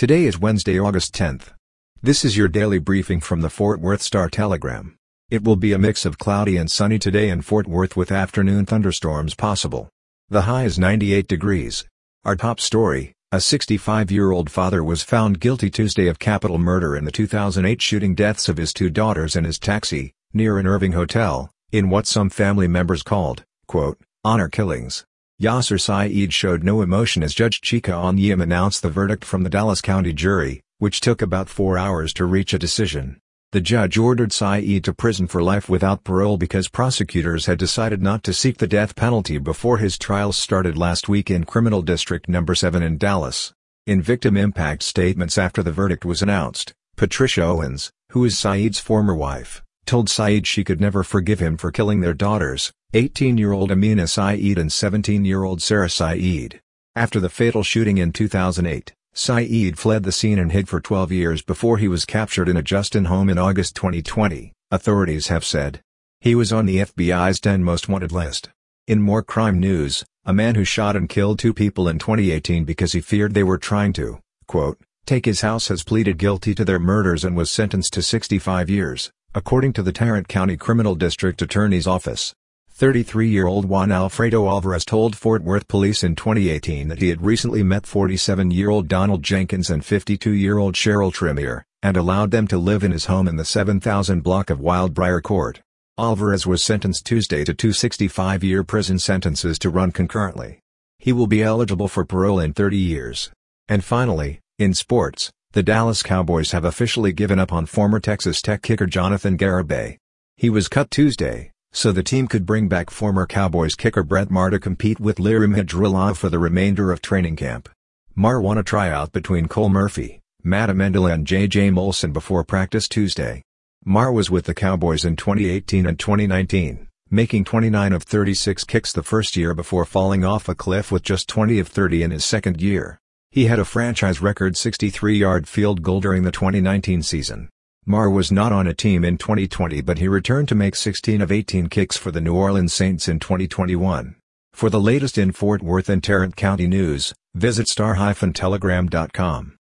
Today is Wednesday, August 10th. This is your daily briefing from the Fort Worth Star Telegram. It will be a mix of cloudy and sunny today in Fort Worth with afternoon thunderstorms possible. The high is 98 degrees. Our top story, a 65-year-old father was found guilty Tuesday of capital murder in the 2008 shooting deaths of his two daughters in his taxi, near an Irving hotel, in what some family members called, quote, honor killings. Yaser Said showed no emotion as Judge Chika Anyiam announced the verdict from the Dallas County jury, which took about four hours to reach a decision. The judge ordered Said to prison for life without parole because prosecutors had decided not to seek the death penalty before his trial started last week in Criminal District No. 7 in Dallas. In victim impact statements after the verdict was announced, Patricia Owens, who is Said's former wife, told Said she could never forgive him for killing their daughters, 18-year-old Amina Said and 17-year-old Sarah Said. After the fatal shooting in 2008, Said fled the scene and hid for 12 years before he was captured in a Justin home in August 2020, authorities have said. He was on the FBI's 10 most wanted list. In more crime news, a man who shot and killed two people in 2018 because he feared they were trying to, quote, take his house has pleaded guilty to their murders and was sentenced to 65 years, according to the Tarrant County Criminal District Attorney's Office. 33-year-old Juan Alfredo Alvarez told Fort Worth police in 2018 that he had recently met 47-year-old Donald Jenkins and 52-year-old Cheryl Tremere, and allowed them to live in his home in the 7000 block of Wildbriar Court. Alvarez was sentenced Tuesday to two 65-year prison sentences to run concurrently. He will be eligible for parole in 30 years. And finally, in sports, the Dallas Cowboys have officially given up on former Texas Tech kicker Jonathan Garibay. He was cut Tuesday, so the team could bring back former Cowboys kicker Brett Maher to compete with Lirim Hajrullahu for the remainder of training camp. Maher won a tryout between Cole Murphy, Matt Ammendola and J.J. Molson before practice Tuesday. Maher was with the Cowboys in 2018 and 2019, making 29 of 36 kicks the first year before falling off a cliff with just 20 of 30 in his second year. He had a franchise record 63-yard field goal during the 2019 season. Maher was not on a team in 2020 but he returned to make 16 of 18 kicks for the New Orleans Saints in 2021. For the latest in Fort Worth and Tarrant County news, visit star-telegram.com.